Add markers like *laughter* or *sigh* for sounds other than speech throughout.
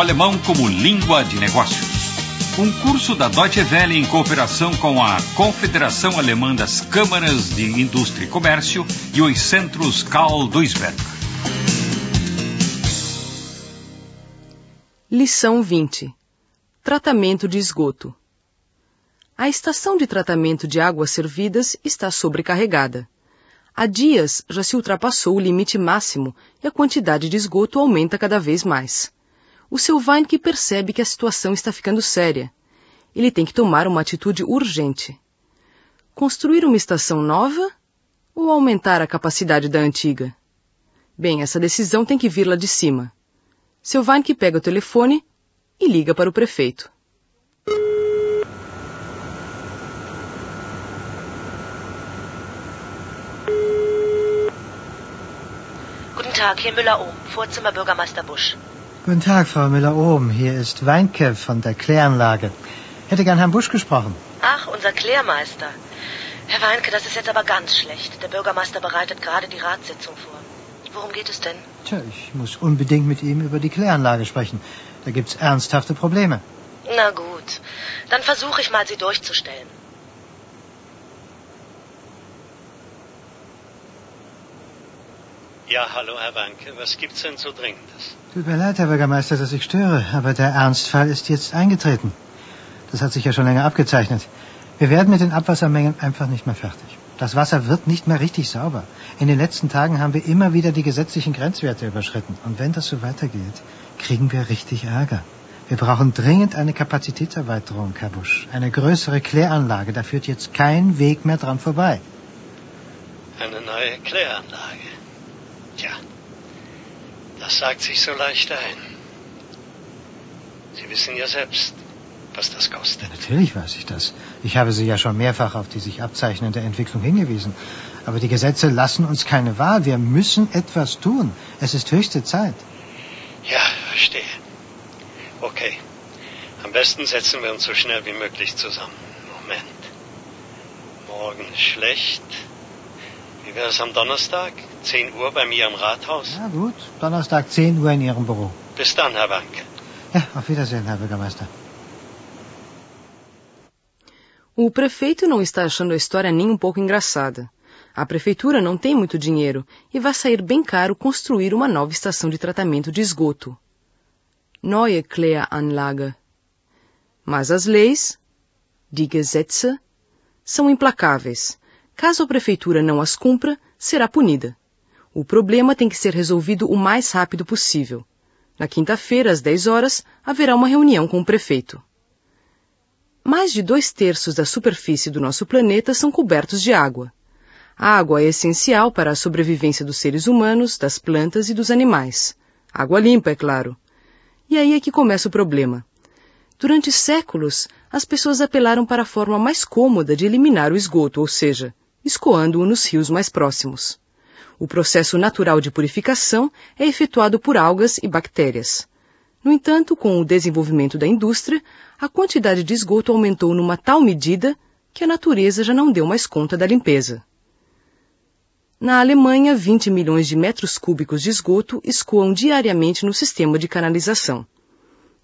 o alemão como língua de negócios. Um curso da Deutsche Welle em cooperação com a Confederação Alemã das Câmaras de Indústria e Comércio e os centros Karl Duisberg. Lição 20 Tratamento de esgoto. A estação de tratamento de águas servidas está sobrecarregada. Há dias já se ultrapassou o limite máximo e a quantidade de esgoto aumenta cada vez mais. O seu Weinke percebe que a situação está ficando séria. Ele tem que tomar uma atitude urgente. Construir uma estação nova ou aumentar a capacidade da antiga? Bem, essa decisão tem que vir lá de cima. Seu Weinke pega o telefone e liga para o prefeito. Guten Tag, hier Müller-Ohm, Vorzimmer Bürgermeister Busch. Guten Tag, Frau Müller-Ohm. Hier ist Weinke von der Kläranlage. Hätte gern Herrn Busch gesprochen. Ach, unser Klärmeister. Herr Weinke, das ist jetzt aber ganz schlecht. Der Bürgermeister bereitet gerade die Ratssitzung vor. Worum geht es denn? Tja, ich muss unbedingt mit ihm über die Kläranlage sprechen. Da gibt's ernsthafte Probleme. Na gut, dann versuche ich mal, Sie durchzustellen. Ja, hallo Herr Wanke, was gibt's denn so Dringendes? Tut mir leid, Herr Bürgermeister, dass ich störe, aber der Ernstfall ist jetzt eingetreten. Das hat sich ja schon länger abgezeichnet. Wir werden mit den Abwassermengen einfach nicht mehr fertig. Das Wasser wird nicht mehr richtig sauber. In den letzten Tagen haben wir immer wieder die gesetzlichen Grenzwerte überschritten. Und wenn das so weitergeht, kriegen wir richtig Ärger. Wir brauchen dringend eine Kapazitätserweiterung, Herr Busch. Eine größere Kläranlage. Da führt jetzt kein Weg mehr dran vorbei. Eine neue Kläranlage. Das sagt sich so leicht ein. Sie wissen ja selbst, was das kostet. Natürlich weiß ich das. Ich habe Sie ja schon mehrfach auf die sich abzeichnende Entwicklung hingewiesen. Aber die Gesetze lassen uns keine Wahl. Wir müssen etwas tun. Es ist höchste Zeit. Ja, verstehe. Okay. Am besten setzen wir uns so schnell wie möglich zusammen. Moment. Morgen schlecht. Wie wäre es am Donnerstag? 10 Uhr bei mir am Rathaus? Ja, gut. Donnerstag 10 Uhr in Ihrem Büro. Bis dann, Herr Wanke. Ja, auf Wiedersehen, Herr Bürgermeister. O prefeito não está achando a história nem um pouco engraçada. A prefeitura não tem muito dinheiro e vai sair bem caro construir uma nova estação de tratamento de esgoto. Neue Kläranlage. Mas as leis, die Gesetze, são implacáveis. Caso a prefeitura não as cumpra, será punida. O problema tem que ser resolvido o mais rápido possível. Na quinta-feira, às 10 horas, haverá uma reunião com o prefeito. Mais de dois terços da superfície do nosso planeta são cobertos de água. A água é essencial para a sobrevivência dos seres humanos, das plantas e dos animais. Água limpa, é claro. E aí é que começa o problema. Durante séculos, as pessoas apelaram para a forma mais cômoda de eliminar o esgoto, ou seja, escoando-o nos rios mais próximos. O processo natural de purificação é efetuado por algas e bactérias. No entanto, com o desenvolvimento da indústria, a quantidade de esgoto aumentou numa tal medida que a natureza já não deu mais conta da limpeza. Na Alemanha, 20 milhões de metros cúbicos de esgoto escoam diariamente no sistema de canalização.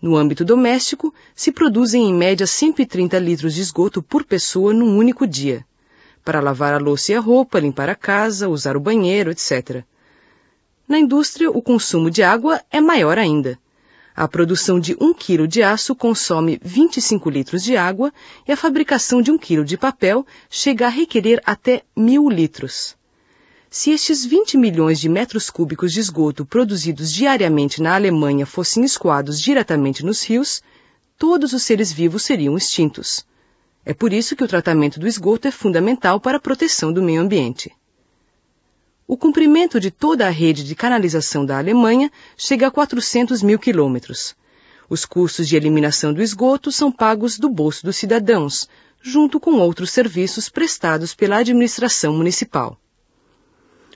No âmbito doméstico, se produzem em média 130 litros de esgoto por pessoa num único dia, para lavar a louça e a roupa, limpar a casa, usar o banheiro, etc. Na indústria, o consumo de água é maior ainda. A produção de 1 kg de aço consome 25 litros de água e a fabricação de 1 kg de papel chega a requerer até mil litros. Se estes 20 milhões de metros cúbicos de esgoto produzidos diariamente na Alemanha fossem escoados diretamente nos rios, todos os seres vivos seriam extintos. É por isso que o tratamento do esgoto é fundamental para a proteção do meio ambiente. O comprimento de toda a rede de canalização da Alemanha chega a 400 mil quilômetros. Os custos de eliminação do esgoto são pagos do bolso dos cidadãos, junto com outros serviços prestados pela administração municipal.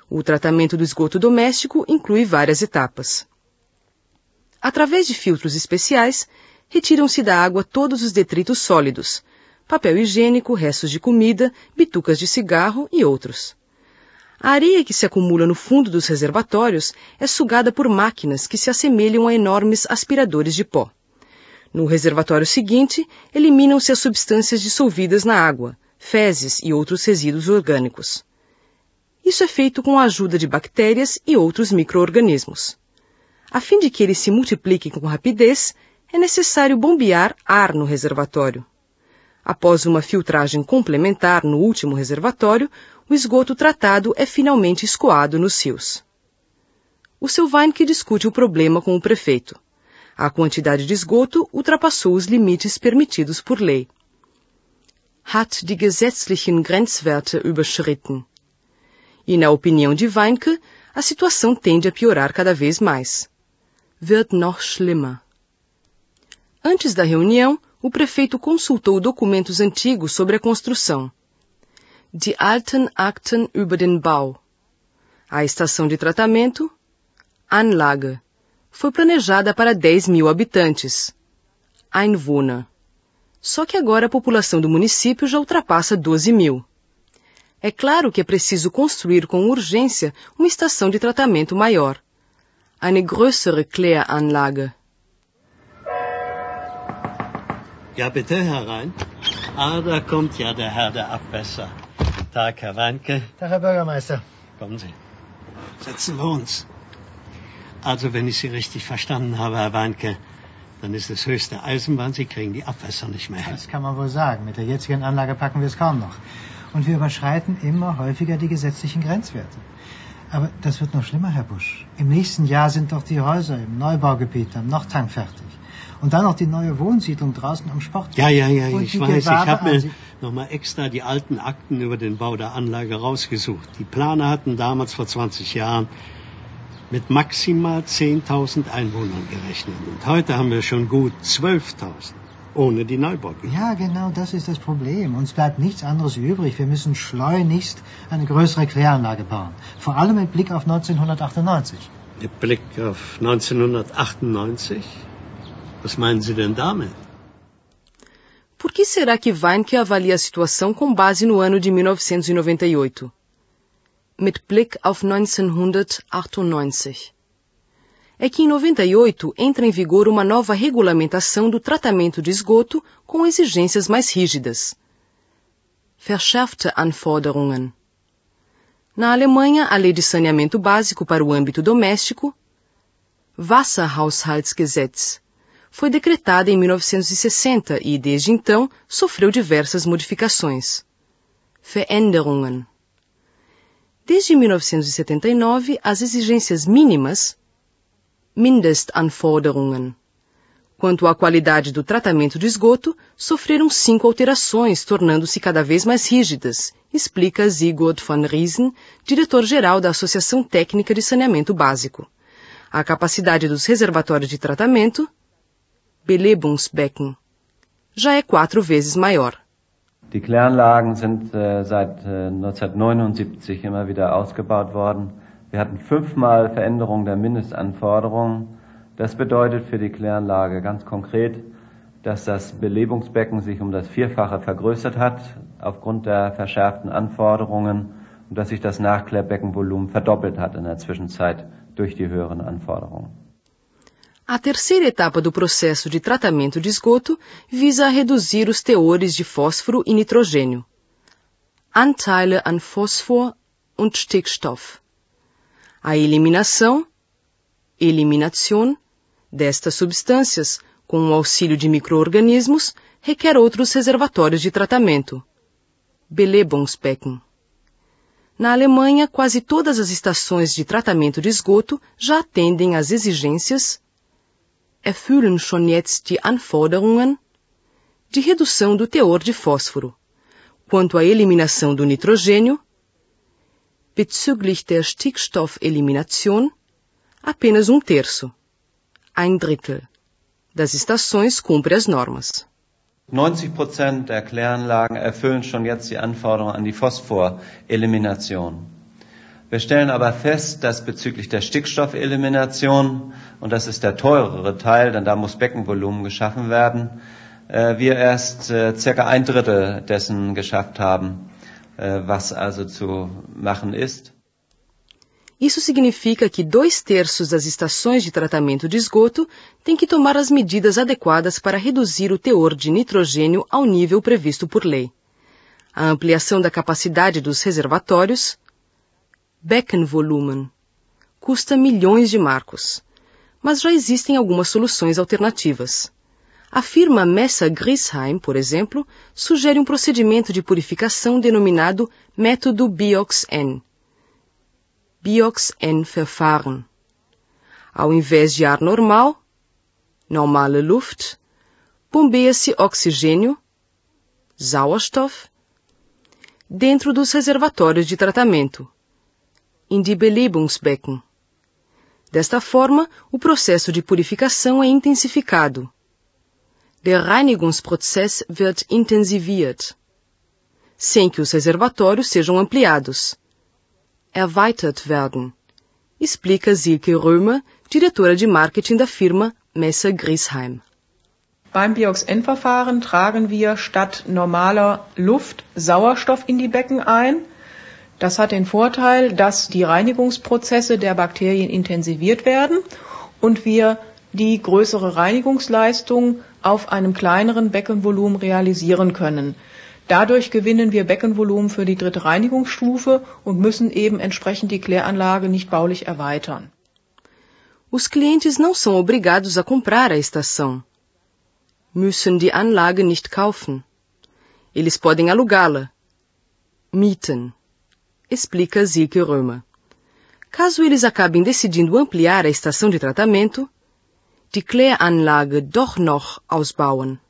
O tratamento do esgoto doméstico inclui várias etapas. Através de filtros especiais, retiram-se da água todos os detritos sólidos, papel higiênico, restos de comida, bitucas de cigarro e outros. A areia que se acumula no fundo dos reservatórios é sugada por máquinas que se assemelham a enormes aspiradores de pó. No reservatório seguinte, eliminam-se as substâncias dissolvidas na água, fezes e outros resíduos orgânicos. Isso é feito com a ajuda de bactérias e outros microorganismos. A fim de que eles se multipliquem com rapidez, é necessário bombear ar no reservatório. Após uma filtragem complementar no último reservatório, o esgoto tratado é finalmente escoado nos rios. O seu Weinke discute o problema com o prefeito. A quantidade de esgoto ultrapassou os limites permitidos por lei. Hat die gesetzlichen Grenzwerte überschritten. E na opinião de Weinke, a situação tende a piorar cada vez mais. Wird noch schlimmer. Antes da reunião, o prefeito consultou documentos antigos sobre a construção. Die alten Akten über den Bau. A estação de tratamento, Anlage, foi planejada para 10 mil habitantes. Einwohner. Só que agora a população do município já ultrapassa 12 mil. É claro que é preciso construir com urgência uma estação de tratamento maior. Eine größere Kläranlage. Ja, bitte herein. Ah, da kommt ja der Herr der Abwässer. Tag, Herr Weinke. Tag, Herr Bürgermeister. Kommen Sie. Setzen wir uns. Also, wenn ich Sie richtig verstanden habe, Herr Weinke, dann ist es höchste Eisenbahn. Sie kriegen die Abwässer nicht mehr. Das kann man wohl sagen. Mit der jetzigen Anlage packen wir es kaum noch. Und wir überschreiten immer häufiger die gesetzlichen Grenzwerte. Aber das wird noch schlimmer, Herr Busch. Im nächsten Jahr sind doch die Häuser im Neubaugebiet am Nordhang fertig. Und dann noch die neue Wohnsiedlung draußen am Sport. Ja, ja, ja, ich weiß. Ich habe mir nochmal extra die alten Akten über den Bau der Anlage rausgesucht. Die Planer hatten damals vor 20 Jahren mit maximal 10.000 Einwohnern gerechnet. Und heute haben wir schon gut 12.000, ohne die Neubaugebiete. Ja, genau das ist das Problem. Uns bleibt nichts anderes übrig. Wir müssen schleunigst eine größere Kläranlage bauen. Vor allem mit Blick auf 1998. Mit Blick auf 1998? Was meinen Sie denn damit? Por que será que Weinke avalia a situação com base no ano de 1998? Mit Blick auf 1998. É que em 98 entra em vigor uma nova regulamentação do tratamento de esgoto com exigências mais rígidas. Verschärfte Anforderungen. Na Alemanha, a Lei de Saneamento Básico para o Âmbito Doméstico, Wasserhaushaltsgesetz, foi decretada em 1960 e, desde então, sofreu diversas modificações. Veränderungen. Desde 1979, as exigências mínimas, Mindestanforderungen, quanto à qualidade do tratamento de esgoto, sofreram cinco alterações, tornando-se cada vez mais rígidas, explica Sigurd von Riesen, diretor-geral da Associação Técnica de Saneamento Básico. A capacidade dos reservatórios de tratamento, Belebungsbecken, já é quatro vezes maior. Die Kläranlagen sind äh, seit äh, 1979 immer wieder ausgebaut worden. Wir hatten fünfmal Veränderung der Mindestanforderungen. Das bedeutet für die Kläranlage ganz konkret, dass das Belebungsbecken sich um das Vierfache vergrößert hat aufgrund der verschärften Anforderungen und dass sich das Nachklärbeckenvolumen verdoppelt hat in der Zwischenzeit durch die höheren Anforderungen. A terceira etapa do processo de tratamento de esgoto visa reduzir os teores de fósforo e nitrogênio. Anteile an Phosphor und Stickstoff. A eliminação, eliminação, destas substâncias, com o auxílio de microorganismos, requer outros reservatórios de tratamento. Belebungsbecken. Na Alemanha, quase todas as estações de tratamento de esgoto já atendem às exigências erfüllen schon jetzt die Anforderungen de redução do teor de fósforo. Quanto à eliminação do nitrogênio, bezüglich der Stickstoffelimination, apenas um terço, ein Drittel, das estações cumpre as normas. 90 Prozent der Kläranlagen erfüllen schon jetzt die Anforderungen an die Phosphorelimination. Wir stellen aber fest, dass bezüglich der Stickstoffelimination, und das ist der teurere Teil, denn da muss Beckenvolumen geschaffen werden, äh, wir erst äh, circa ein Drittel dessen geschafft haben, was also zu machen ist. Isso significa que dois terços das estações de tratamento de esgoto têm que tomar as medidas adequadas para reduzir o teor de nitrogênio ao nível previsto por lei. A ampliação da capacidade dos reservatórios, Beckenvolumen, custa milhões de marcos. Mas já existem algumas soluções alternativas. A firma Messa Grisheim, por exemplo, sugere um procedimento de purificação denominado método Biox-N. Biox-N-Verfahren. Ao invés de ar normal, normale Luft, bombeia-se oxigênio, Sauerstoff, dentro dos reservatórios de tratamento, in die Belebungsbecken. Desta forma, o processo de purificação é intensificado. Der Reinigungsprozess wird intensiviert, sem que os reservatórios sejam ampliados. Erweitert werden, explica Silke Römer, diretora de marketing da firma Messe Grisheim. Beim Biox-N-Verfahren tragen wir statt normaler Luft Sauerstoff in die Becken ein. Das hat den Vorteil, dass die Reinigungsprozesse der Bakterien intensiviert werden und wir die größere Reinigungsleistung auf einem kleineren Beckenvolumen realisieren können. Dadurch gewinnen wir Beckenvolumen für die dritte Reinigungsstufe und müssen eben entsprechend die Kläranlage nicht baulich erweitern. Os clientes não são obrigados a comprar a estação. Müssen die Anlage nicht kaufen. Eles podem alugá-la. Mieten. Explica Silke Römer. Caso eles acabem decidindo ampliar a estação de tratamento, die Kläranlage doch noch ausbauen.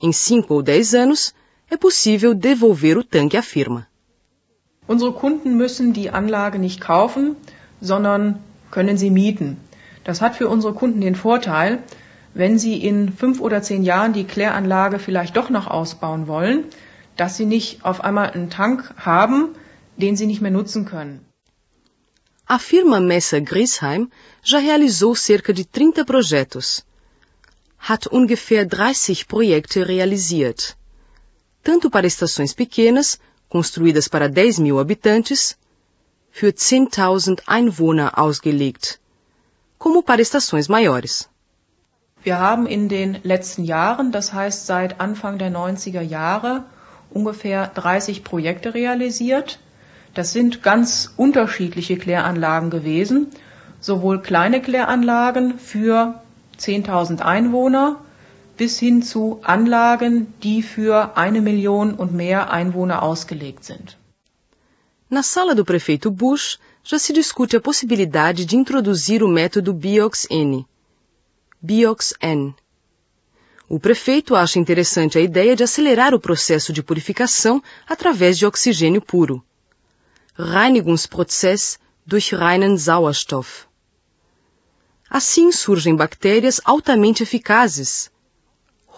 Em cinco ou dez anos, é possível devolver o tanque à firma. Unsere Kunden müssen die Anlage nicht kaufen, sondern können sie mieten. Das hat für unsere Kunden den Vorteil, wenn sie in fünf oder zehn Jahren die Kläranlage vielleicht doch noch ausbauen wollen, dass sie nicht auf einmal einen Tank haben, den sie nicht mehr nutzen können. A firma Messa Grisheim já realizou cerca de 30 projetos. Hat ungefähr 30 Projekte realisiert. Tanto para estações pequenas, construídas para 10 mil habitantes, für 10.000 Einwohner ausgelegt, como para estações maiores. Wir haben in den letzten Jahren, das heißt seit Anfang der 90er Jahre, ungefähr 30 Projekte realisiert. Das sind ganz unterschiedliche Kläranlagen gewesen, sowohl kleine Kläranlagen für 10.000 Einwohner bis hin zu Anlagen, die für eine Million und mehr Einwohner ausgelegt sind. Na sala do prefeito Bush, já se discute a possibilidade de introduzir o método Biox-N. Biox-N. O prefeito acha interessante a ideia de acelerar o processo de purificação através de oxigênio puro. Reinigungsprozess durch reinen Sauerstoff. Assim surgem bactérias altamente eficazes,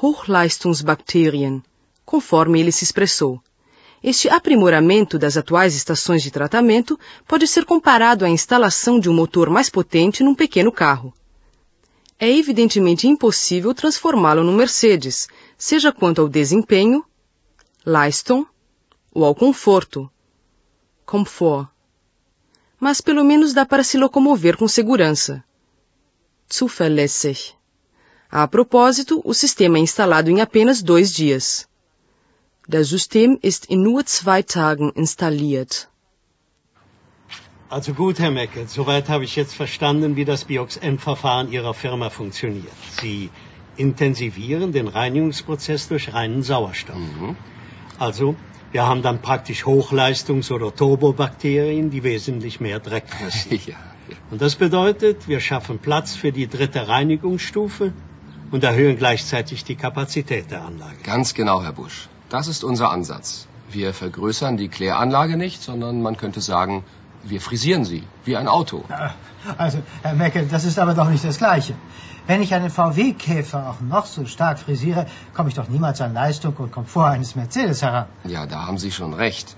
Hochleistungsbakterien, conforme ele se expressou. Este aprimoramento das atuais estações de tratamento pode ser comparado à instalação de um motor mais potente num pequeno carro. É evidentemente impossível transformá-lo num Mercedes, seja quanto ao desempenho, Leistung, ou ao conforto, Comfort. Mas pelo menos dá para se locomover com segurança. Zuverlässig. A propósito, o sistema é instalado em apenas dois dias. Der System ist in nur zwei Tagen installiert. Also gut, Herr Mecke, soweit habe ich jetzt verstanden, wie das Biox-N-Verfahren Ihrer Firma funktioniert. Sie intensivieren den Reinigungsprozess durch reinen Sauerstoff. Mhm. Also, wir haben dann praktisch Hochleistungs- oder Turbobakterien, die wesentlich mehr Dreck fressen. *laughs* Ja, ja. Und das bedeutet, wir schaffen Platz für die dritte Reinigungsstufe und erhöhen gleichzeitig die Kapazität der Anlage. Ganz genau, Herr Busch. Das ist unser Ansatz. Wir vergrößern die Kläranlage nicht, sondern man könnte sagen, wir frisieren sie, wie ein Auto. Also, Herr Mecke, das ist aber doch nicht das Gleiche. Wenn ich einen VW-Käfer auch noch so stark frisiere, komme ich doch niemals an Leistung und Komfort eines Mercedes heran. Ja, da haben Sie schon recht.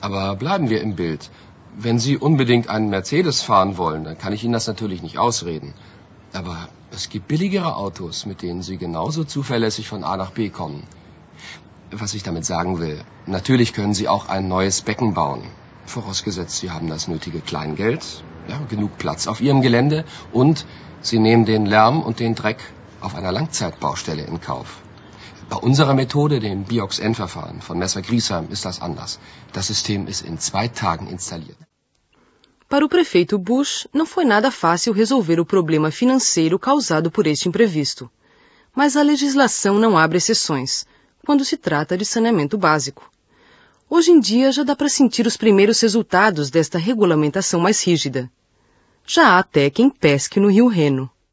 Aber bleiben wir im Bild. Wenn Sie unbedingt einen Mercedes fahren wollen, dann kann ich Ihnen das natürlich nicht ausreden. Aber es gibt billigere Autos, mit denen Sie genauso zuverlässig von A nach B kommen. Was ich damit sagen will, natürlich können Sie auch ein neues Becken bauen. Vorausgesetzt, Sie haben das nötige Kleingeld, ja, genug Platz auf Ihrem Gelände und Sie nehmen den Lärm und den Dreck auf einer Langzeitbaustelle in Kauf. Bei unserer Methode, dem Biox-N-Verfahren von Messer Griesheim, ist das anders. Das System ist in zwei Tagen installiert. Para o prefeito Bush, não foi nada fácil resolver o problema financeiro causado por este imprevisto. Mas a legislação não abre exceções, quando se trata de saneamento básico. Hoje em dia já dá para sentir os primeiros resultados desta regulamentação mais rígida. Já há até quem pesque no rio Reno.